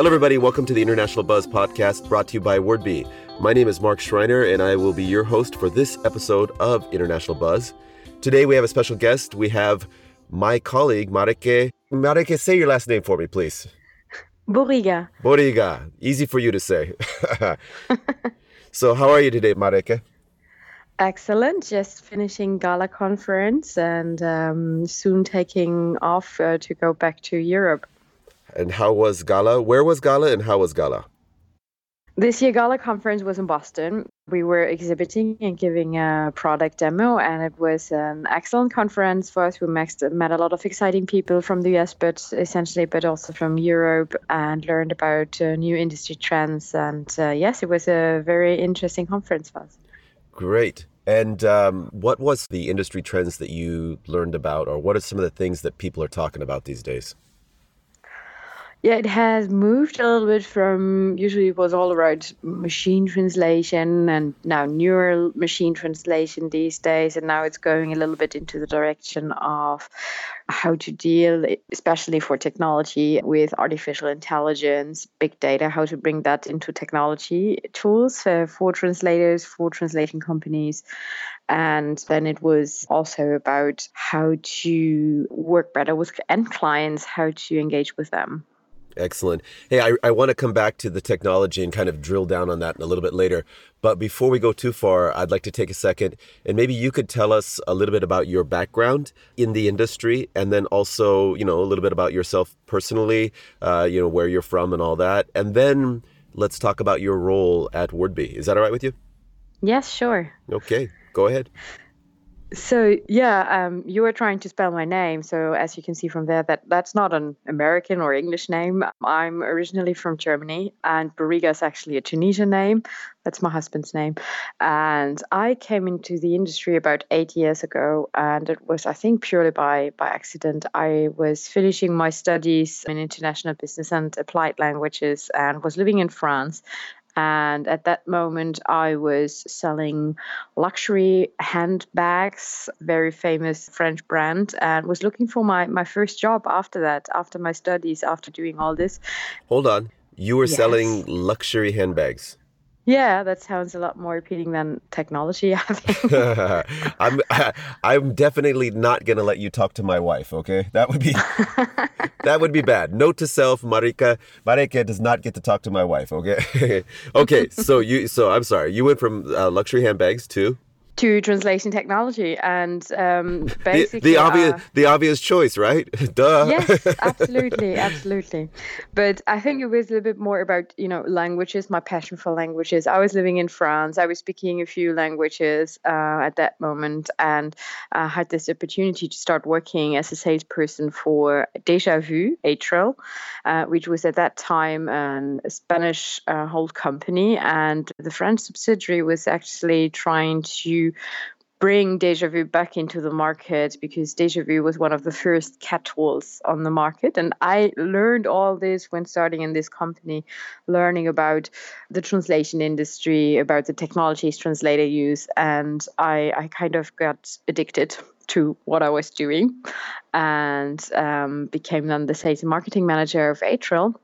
Hello, everybody. Welcome to the International Buzz podcast brought to you by WordBee. My name is Mark Schreiner, and I will be your host for this episode of International Buzz. Today, we have a special guest. We have my colleague, Mareike. Mareike, say your last name for me, please. Bouriga. Bouriga. Easy for you to say. so, how are you today, Mareike? Excellent. Just finishing Gala conference and um, soon taking off uh, to go back to Europe. And how was Gala? Where was Gala and how was Gala? This year, Gala conference was in Boston. We were exhibiting and giving a product demo, and it was an excellent conference for us. We met, met a lot of exciting people from the US, but essentially, but also from Europe, and learned about uh, new industry trends. And uh, yes, it was a very interesting conference for us. Great. And um, what was the industry trends that you learned about, or what are some of the things that people are talking about these days? Yeah, it has moved a little bit from usually it was all about machine translation and now neural machine translation these days, and now it's going a little bit into the direction of how to deal, especially for technology, with artificial intelligence, big data, how to bring that into technology tools for, for translators, for translation companies. And then it was also about how to work better with end clients, how to engage with them. Excellent. Hey, I, I want to come back to the technology and kind of drill down on that a little bit later. But before we go too far, I'd like to take a second and maybe you could tell us a little bit about your background in the industry and then also, you know, a little bit about yourself personally, uh, you know, where you're from and all that. And then let's talk about your role at WordBee. Is that all right with you? Yes, sure. Okay, go ahead. So yeah, um, you were trying to spell my name. So as you can see from there, that that's not an American or English name. I'm originally from Germany, and Bouriga is actually a Tunisian name. That's my husband's name. And I came into the industry about eight years ago, and it was, I think, purely by by accident. I was finishing my studies in international business and applied languages, and was living in France. And at that moment, I was selling luxury handbags, very famous French brand, and was looking for my, my first job after that, after my studies, after doing all this. Hold on. You were yes. selling luxury handbags. Yeah, that sounds a lot more appealing than technology. I think. I'm I'm definitely not gonna let you talk to my wife. Okay, that would be that would be bad. Note to self: Mareike Mareike does not get to talk to my wife. Okay, okay. So you so I'm sorry. You went from uh, luxury handbags to to translation technology and um, basically the, the obvious uh, the obvious choice right? Duh. Yes absolutely absolutely. But i think it was a little bit more about you know languages my passion for languages. I was living in france. I was speaking a few languages uh, at that moment and i had this opportunity to start working as a salesperson for deja vu Atril uh, which was at that time um, a spanish uh, hold company. And the french subsidiary was actually trying to bring Deja Vu back into the market because Deja Vu was one of the first CAT tools on the market. And I learned all this when starting in this company, learning about the translation industry, about the technologies translator use. And I, I kind of got addicted to what I was doing and um, became then the sales and marketing manager of Atril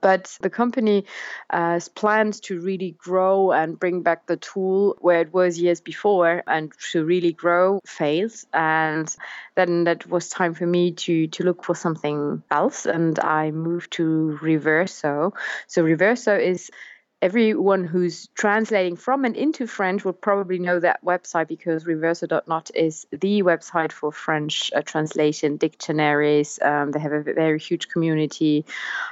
but the company has plans to really grow and bring back the tool where it was years before and to really grow fails. And then that was time for me to, to look for something else. And I moved to Reverso. So Reverso is everyone who's translating from and into French will probably know that website because Reverso.net is the website for French uh, translation dictionaries. Um, they have a very huge community,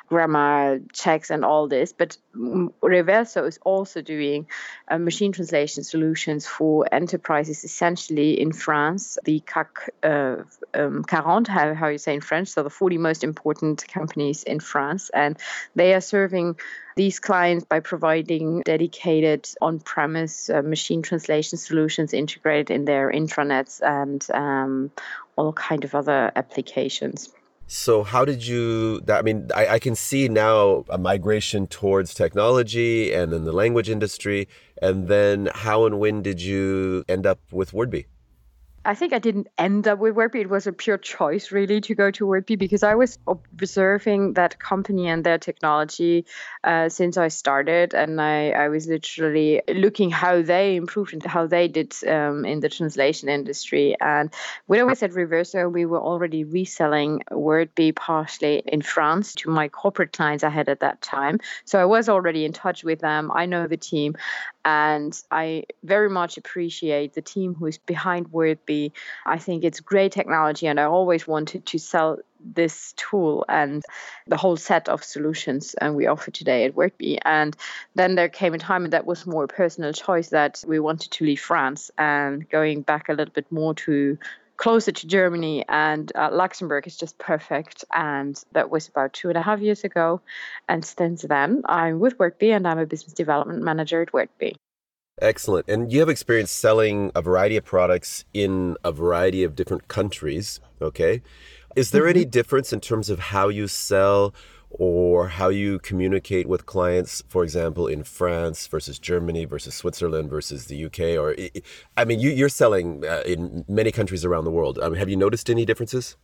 grammar checks, and all this. But Reverso is also doing uh, machine translation solutions for enterprises, essentially in France, the CAC uh, um, 40, how, how you say in French, so the 40 most important companies in France. And they are serving these clients by providing dedicated on-premise uh, machine translation solutions integrated in their intranets and um, all kind of other applications. So how did you? I mean, I, I, can see now a migration towards technology and then the language industry. And then how and when did you end up with WordBee? I think I didn't end up with WordBee. It was a pure choice, really, to go to WordBee because I was observing that company and their technology uh, since I started, and I, I was literally looking how they improved and how they did um, in the translation industry. And when I was at Reverso, we were already reselling WordBee partially in France to my corporate clients I had at that time. So I was already in touch with them. I know the team, and I very much appreciate the team who is behind I think it's great technology, and I always wanted to sell this tool and the whole set of solutions and we offer today at WordBee. And then there came a time, and that was more a personal choice that we wanted to leave France and going back a little bit more to closer to Germany, and uh, Luxembourg is just perfect. And that was about two and a half years ago. And since then, I'm with WordBee and I'm a business development manager at WordBee. Excellent. And you have experience selling a variety of products in a variety of different countries. Okay. Is there mm-hmm. any difference in terms of how you sell or how you communicate with clients, for example, in France versus Germany versus Switzerland versus the UK? Or, I mean, you, are selling uh, in many countries around the world. I mean, have you noticed any differences?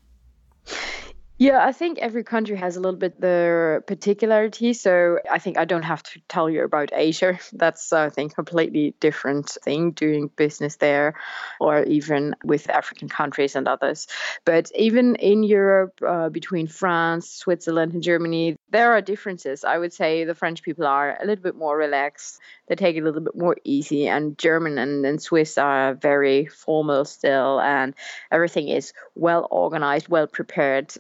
Yeah, I think every country has a little bit their particularity. So I think I don't have to tell you about Asia. That's I think a completely different thing doing business there, or even with African countries and others. But even in Europe, uh, between France, Switzerland, and Germany, there are differences. I would say the French people are a little bit more relaxed. They take it a little bit more easy, and German and, and Swiss are very formal still, and everything is well organized, well prepared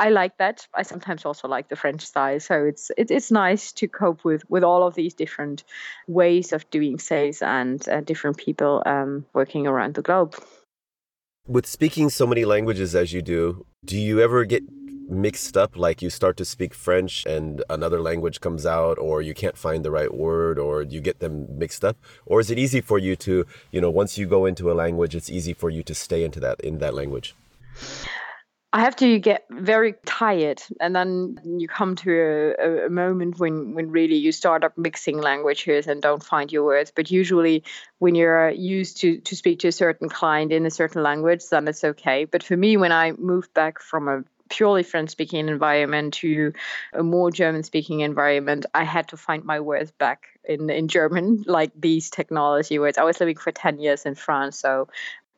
I like that. I sometimes also like the French style. So it's it, it's nice to cope with with all of these different ways of doing sales and uh, different people um, working around the globe. With speaking so many languages as you do, do you ever get mixed up like you start to speak French and another language comes out or you can't find the right word or you get them mixed up or is it easy for you to you know once you go into a language it's easy for you to stay into that in that language I have to get very tired, and then you come to a, a, moment when, when really you start up mixing languages and don't find your words. But usually, when you're used to to speak to a certain client in a certain language, then it's okay. But for me, when I moved back from a purely French speaking environment to a more German speaking environment, I had to find my words back in, in German, like these technology words. I was living for 10 years in France. So,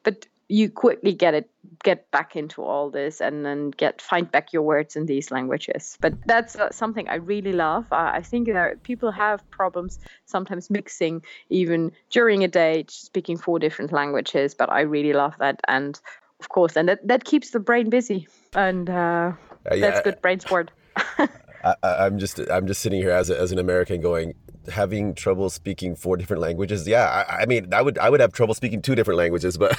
but you quickly get it get back into all this and then get find back your words in these languages. But that's uh, something i really love. Uh, i think that people have problems sometimes mixing even during a day speaking four different languages but i really love that. And of course and that, that keeps the brain busy and uh, uh yeah, that's good brain sport. I, am just I'm just sitting here as a, as an American going, having trouble speaking four different languages. Yeah, I, I, mean, I would I would have trouble speaking two different languages, but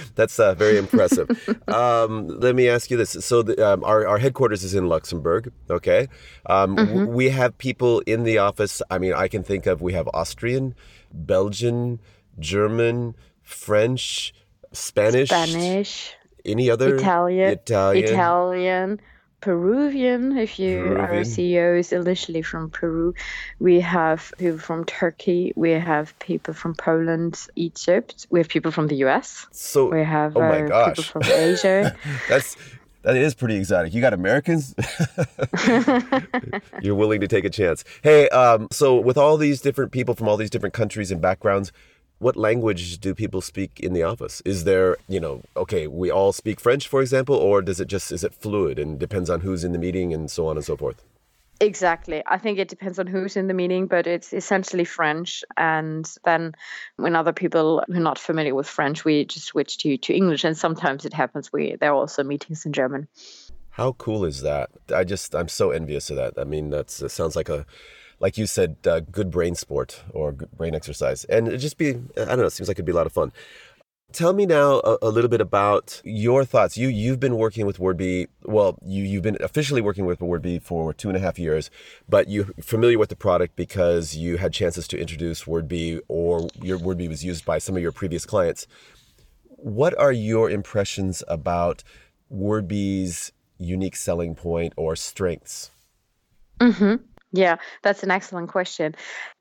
that's uh, very impressive. um, let me ask you this: so the, um, our our headquarters is in Luxembourg. Okay, um, mm-hmm. we have people in the office. I mean, I can think of we have Austrian, Belgian, German, French, Spanish, Spanish, any other Italian, Italian, Italian. Peruvian. If you Peruvian. our CEO is initially from Peru, we have people from Turkey, we have people from Poland, Egypt, we have people from the US. So we have oh my uh, people from Asia. That's that is pretty exotic. You got Americans. You're willing to take a chance. Hey, um, so with all these different people from all these different countries and backgrounds, what language do people speak in the office? Is there, you know, okay, we all speak French, for example, or does it just is it fluid and depends on who's in the meeting and so on and so forth? Exactly. I think it depends on who's in the meeting, but it's essentially French. And then when other people who are not familiar with French, we just switch to, to English. And sometimes it happens we there are also meetings in German. How cool is that? I just I'm so envious of that. I mean, that's it sounds like a like you said, uh, good brain sport or brain exercise. And it just be, I don't know, it seems like it'd be a lot of fun. Tell me now a, a, little bit about your thoughts. You you've been working with WordBee. Well, you you've been officially working with WordBee for two and a half years, but you're familiar with the product because you had chances to introduce WordBee or your WordBee was used by some of your previous clients. What are your impressions about WordBee's unique selling point or strengths? Mm-hmm. Yeah, that's an excellent question.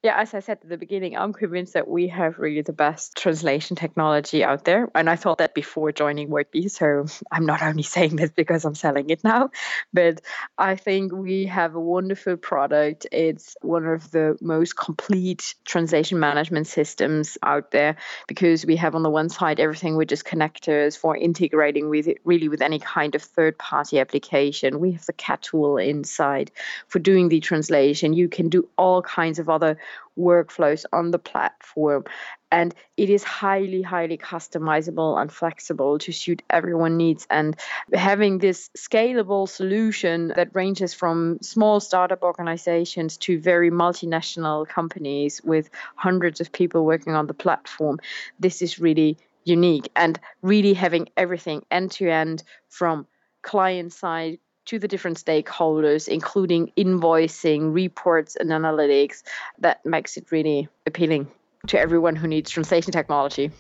Yeah, as I said at the beginning, I'm convinced that we have really the best translation technology out there. And I thought that before joining Wordbee. So I'm not only saying this because I'm selling it now, but I think we have a wonderful product. It's one of the most complete translation management systems out there because we have on the one side everything with just connectors for integrating with it really with any kind of third party application. We have the CAT tool inside for doing the translation translation. You can do all kinds of other workflows on the platform. And it is highly, highly customizable and flexible to suit everyone needs. And having this scalable solution that ranges from small startup organizations to very multinational companies with hundreds of people working on the platform, this is really unique. And really having everything end to end from client side to the different stakeholders, including invoicing, reports, and analytics, that makes it really appealing to everyone who needs translation technology.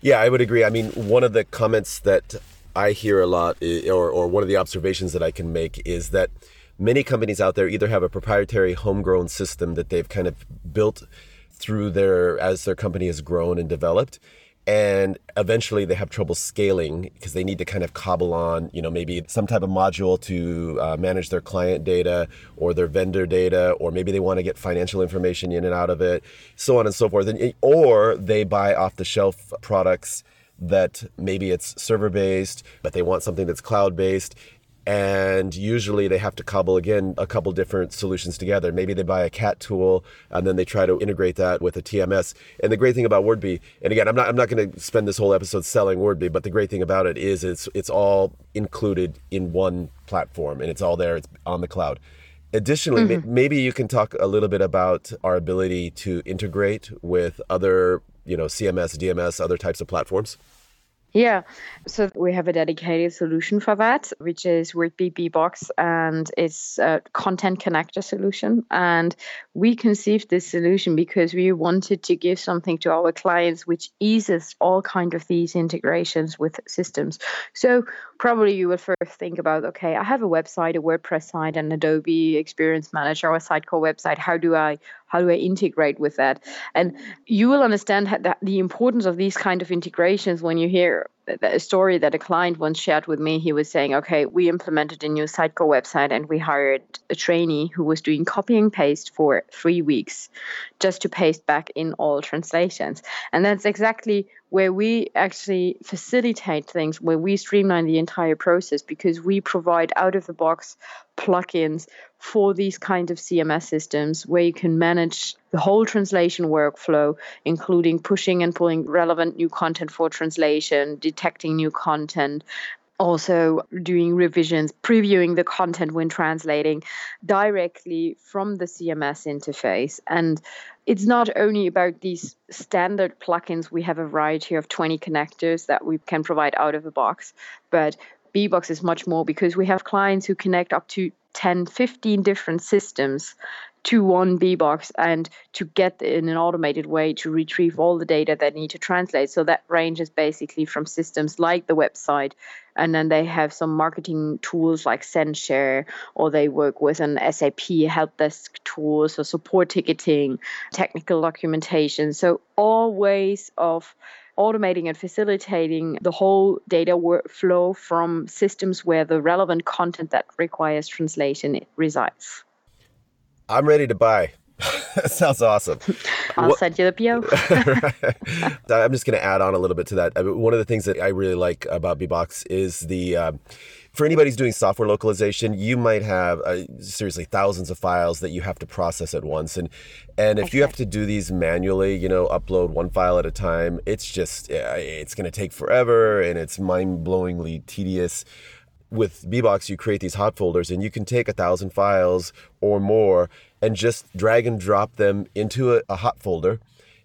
Yeah, I would agree. I mean, one of the comments that I hear a lot, eh, or, or one of the observations that I can make, is that many companies out there either have a proprietary homegrown system that they've kind of built through their as their company has grown and developed and eventually they have trouble scaling because they need to kind of cobble on you know maybe some type of module to uh, manage their client data or their vendor data or maybe they want to get financial information in and out of it so on and so forth. And, or they buy off the shelf products that maybe it's server based but they want something that's cloud based and usually they have to cobble again a couple different solutions together. Maybe they buy a cat tool and then they try to integrate that with a TMS. And the great thing about Wordbee, and again, I'm not I'm not going to spend this whole episode selling Wordbee, but the great thing about it is it's it's all included in one platform and it's all there. It's on the cloud. Additionally, mm-hmm. maybe you can talk a little bit about our ability to integrate with other, you know, CMS, DMS, other types of platforms. Yeah, so we have a dedicated solution for that, which is Wordbee Beebox, and it's a content connector solution. And we conceived this solution because we wanted to give something to our clients which eases all kind of these integrations with systems. So probably you would first think about, okay, I have a website, a WordPress site, an Adobe Experience Manager, or a Sitecore website. How do I how do I integrate with that? And you will understand that the importance of these kind of integrations when you hear a story that a client once shared with me. He was saying, okay, we implemented a new Sitecore website and we hired a trainee who was doing copy and paste for three weeks just to paste back in all translations. And that's exactly where we actually facilitate things, where we streamline the entire process because we provide out of the box plugins for these kind of CMS systems where you can manage the whole translation workflow, including pushing and pulling relevant new content for translation, detecting new content, also doing revisions, previewing the content when translating directly from the CMS interface. And it's not only about these standard plugins, we have a variety of 20 connectors that we can provide out of the box, but Beebox is much more because we have clients who connect up to 10, 15 different systems to one Beebox and to get in an automated way to retrieve all the data they need to translate. So that ranges basically from systems like the website, and then they have some marketing tools like SendShare, or they work with an SAP help desk tool, so support ticketing, technical documentation. So all ways of automating and facilitating the whole data workflow from systems where the relevant content that requires translation resides. I'm ready to buy. That sounds awesome. I'll what, send you the PO. I'm just going to add on a little bit to that. I mean, one of the things that I really like about Beebox is the. Um, for anybody who's doing software localization, you might have uh, seriously thousands of files that you have to process at once, and and if you have to do these manually, you know, upload one file at a time, it's just it's going to take forever, and it's mind blowingly tedious with Beebox, you create these hot folders and you can take a thousand files or more and just drag and drop them into a, a hot folder.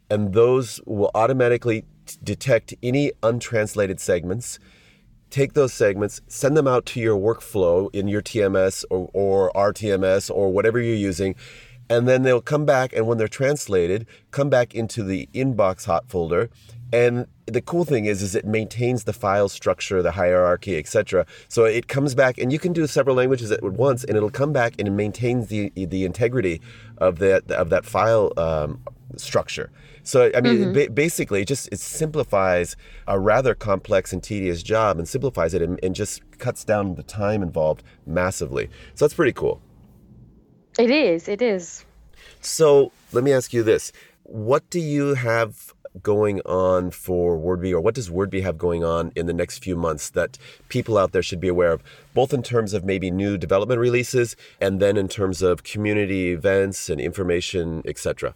And those will automatically t- detect any untranslated segments, take those segments, send them out to your workflow in your TMS or, or RTMS or whatever you're using. and then they'll come back and when they're translated come back into the inbox hot folder and the cool thing is is it maintains the file structure the hierarchy etc so it comes back and you can do several languages at once and it'll come back and it maintains the the integrity of that of that file um, structure. So i mean mm-hmm. ba- basically it just it simplifies a rather complex and tedious job and simplifies it and, and just cuts down the time involved massively. So that's pretty cool. It is it is. So let me ask you this. What do you have going on for WordBee, or what does WordBee have going on in the next few months that people out there should be aware of, both in terms of maybe new development releases and then in terms of community events and information, etc.?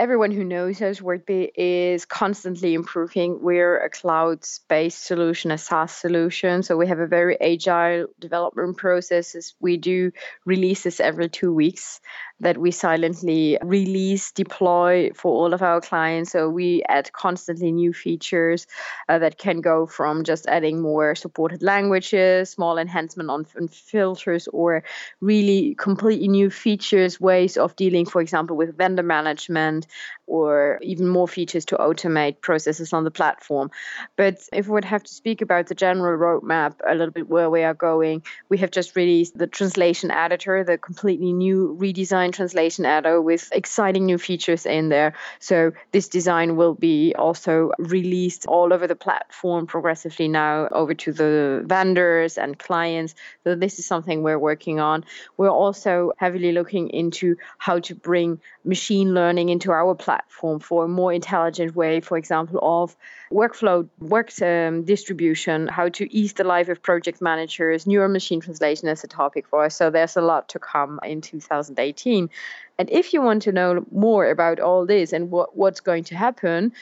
Everyone who knows us, WordBee is constantly improving. We're a cloud-based solution, a SaaS solution, so we have a very agile development process. We do releases every two weeks that we silently release, deploy for all of our clients. So we add constantly new features uh, that can go from just adding more supported languages, small enhancement on, on filters, or really completely new features, ways of dealing, for example, with vendor management, or even more features to automate processes on the platform. But if we would have to speak about the general roadmap a little bit where we are going, we have just released the translation editor, the completely new redesigned translation editor with exciting new features in there. So this design will be also released all over the platform progressively now over to the vendors and clients. So this is something we're working on. We're also heavily looking into how to bring machine learning into our platform for a more intelligent way, for example, of workflow, work um, distribution, how to ease the life of project managers, neural machine translation as a topic for us. So there's a lot to come in 2018. And if you want to know more about all this and what, what's going to happen,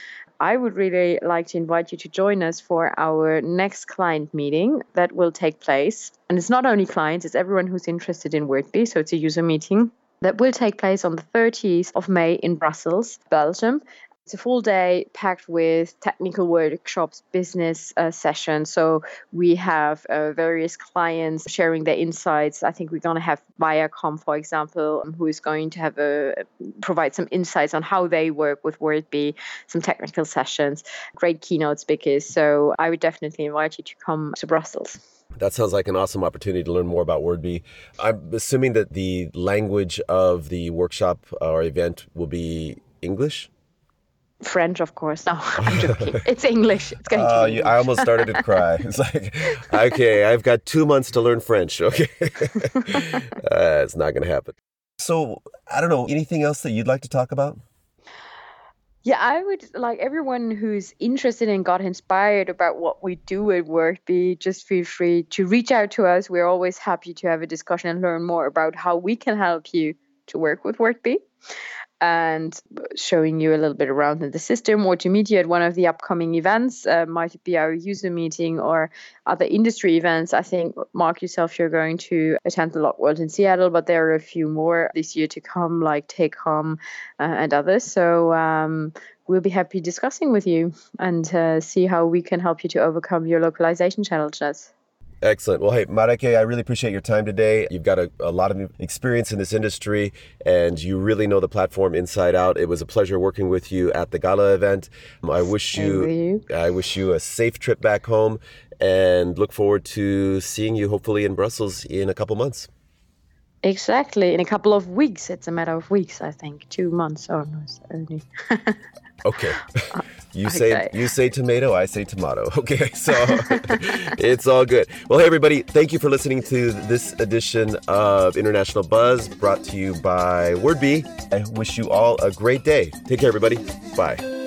I would really like to invite you to join us for our next client meeting that will take place. And it's not only clients, it's everyone who's interested in WordBee. So it's a user meeting that will take place on the 30th of May in Brussels, Belgium. It's a full day packed with technical workshops, business uh, sessions. So we have uh, various clients sharing their insights. I think we're going to have Viacom, for example, who is going to have a provide some insights on how they work with WordBee, some technical sessions, great keynote speakers. So I would definitely invite you to come to Brussels. That sounds like an awesome opportunity to learn more about WordBee. I'm assuming that the language of the workshop or event will be English. French, of course. No, I'm joking. it's English. It's going uh, to be. I almost started to cry. It's like, okay, I've got two months to learn French. Okay, uh, it's not going to happen. So I don't know. Anything else that you'd like to talk about? Yeah, I would like everyone who's interested and got inspired about what we do at WordBee, just feel free to reach out to us. We're always happy to have a discussion and learn more about how we can help you to work with WordBee and showing you a little bit around in the system or to meet you at one of the upcoming events uh, might be our user meeting or other industry events. I think mark yourself you're going to attend the LocWorld in seattle but there are a few more this year to come like tekom uh, and others. So um, we'll be happy discussing with you and uh, see how we can help you to overcome your localization challenges Excellent. Well, hey, Mareike, I really appreciate your time today. You've got a, a, lot of experience in this industry and you really know the platform inside out. It was a pleasure working with you at the gala event. I wish you, you, I wish you a safe trip back home and look forward to seeing you hopefully in Brussels in a couple months. Exactly. In a couple of weeks. It's a matter of weeks, I think. Two months. Oh, no, only. okay. You say you say tomato, I say tomato. Okay, so it's all good. Well, hey everybody, thank you for listening to this edition of International Buzz brought to you by WordBee. I wish you all a great day. Take care everybody. Bye.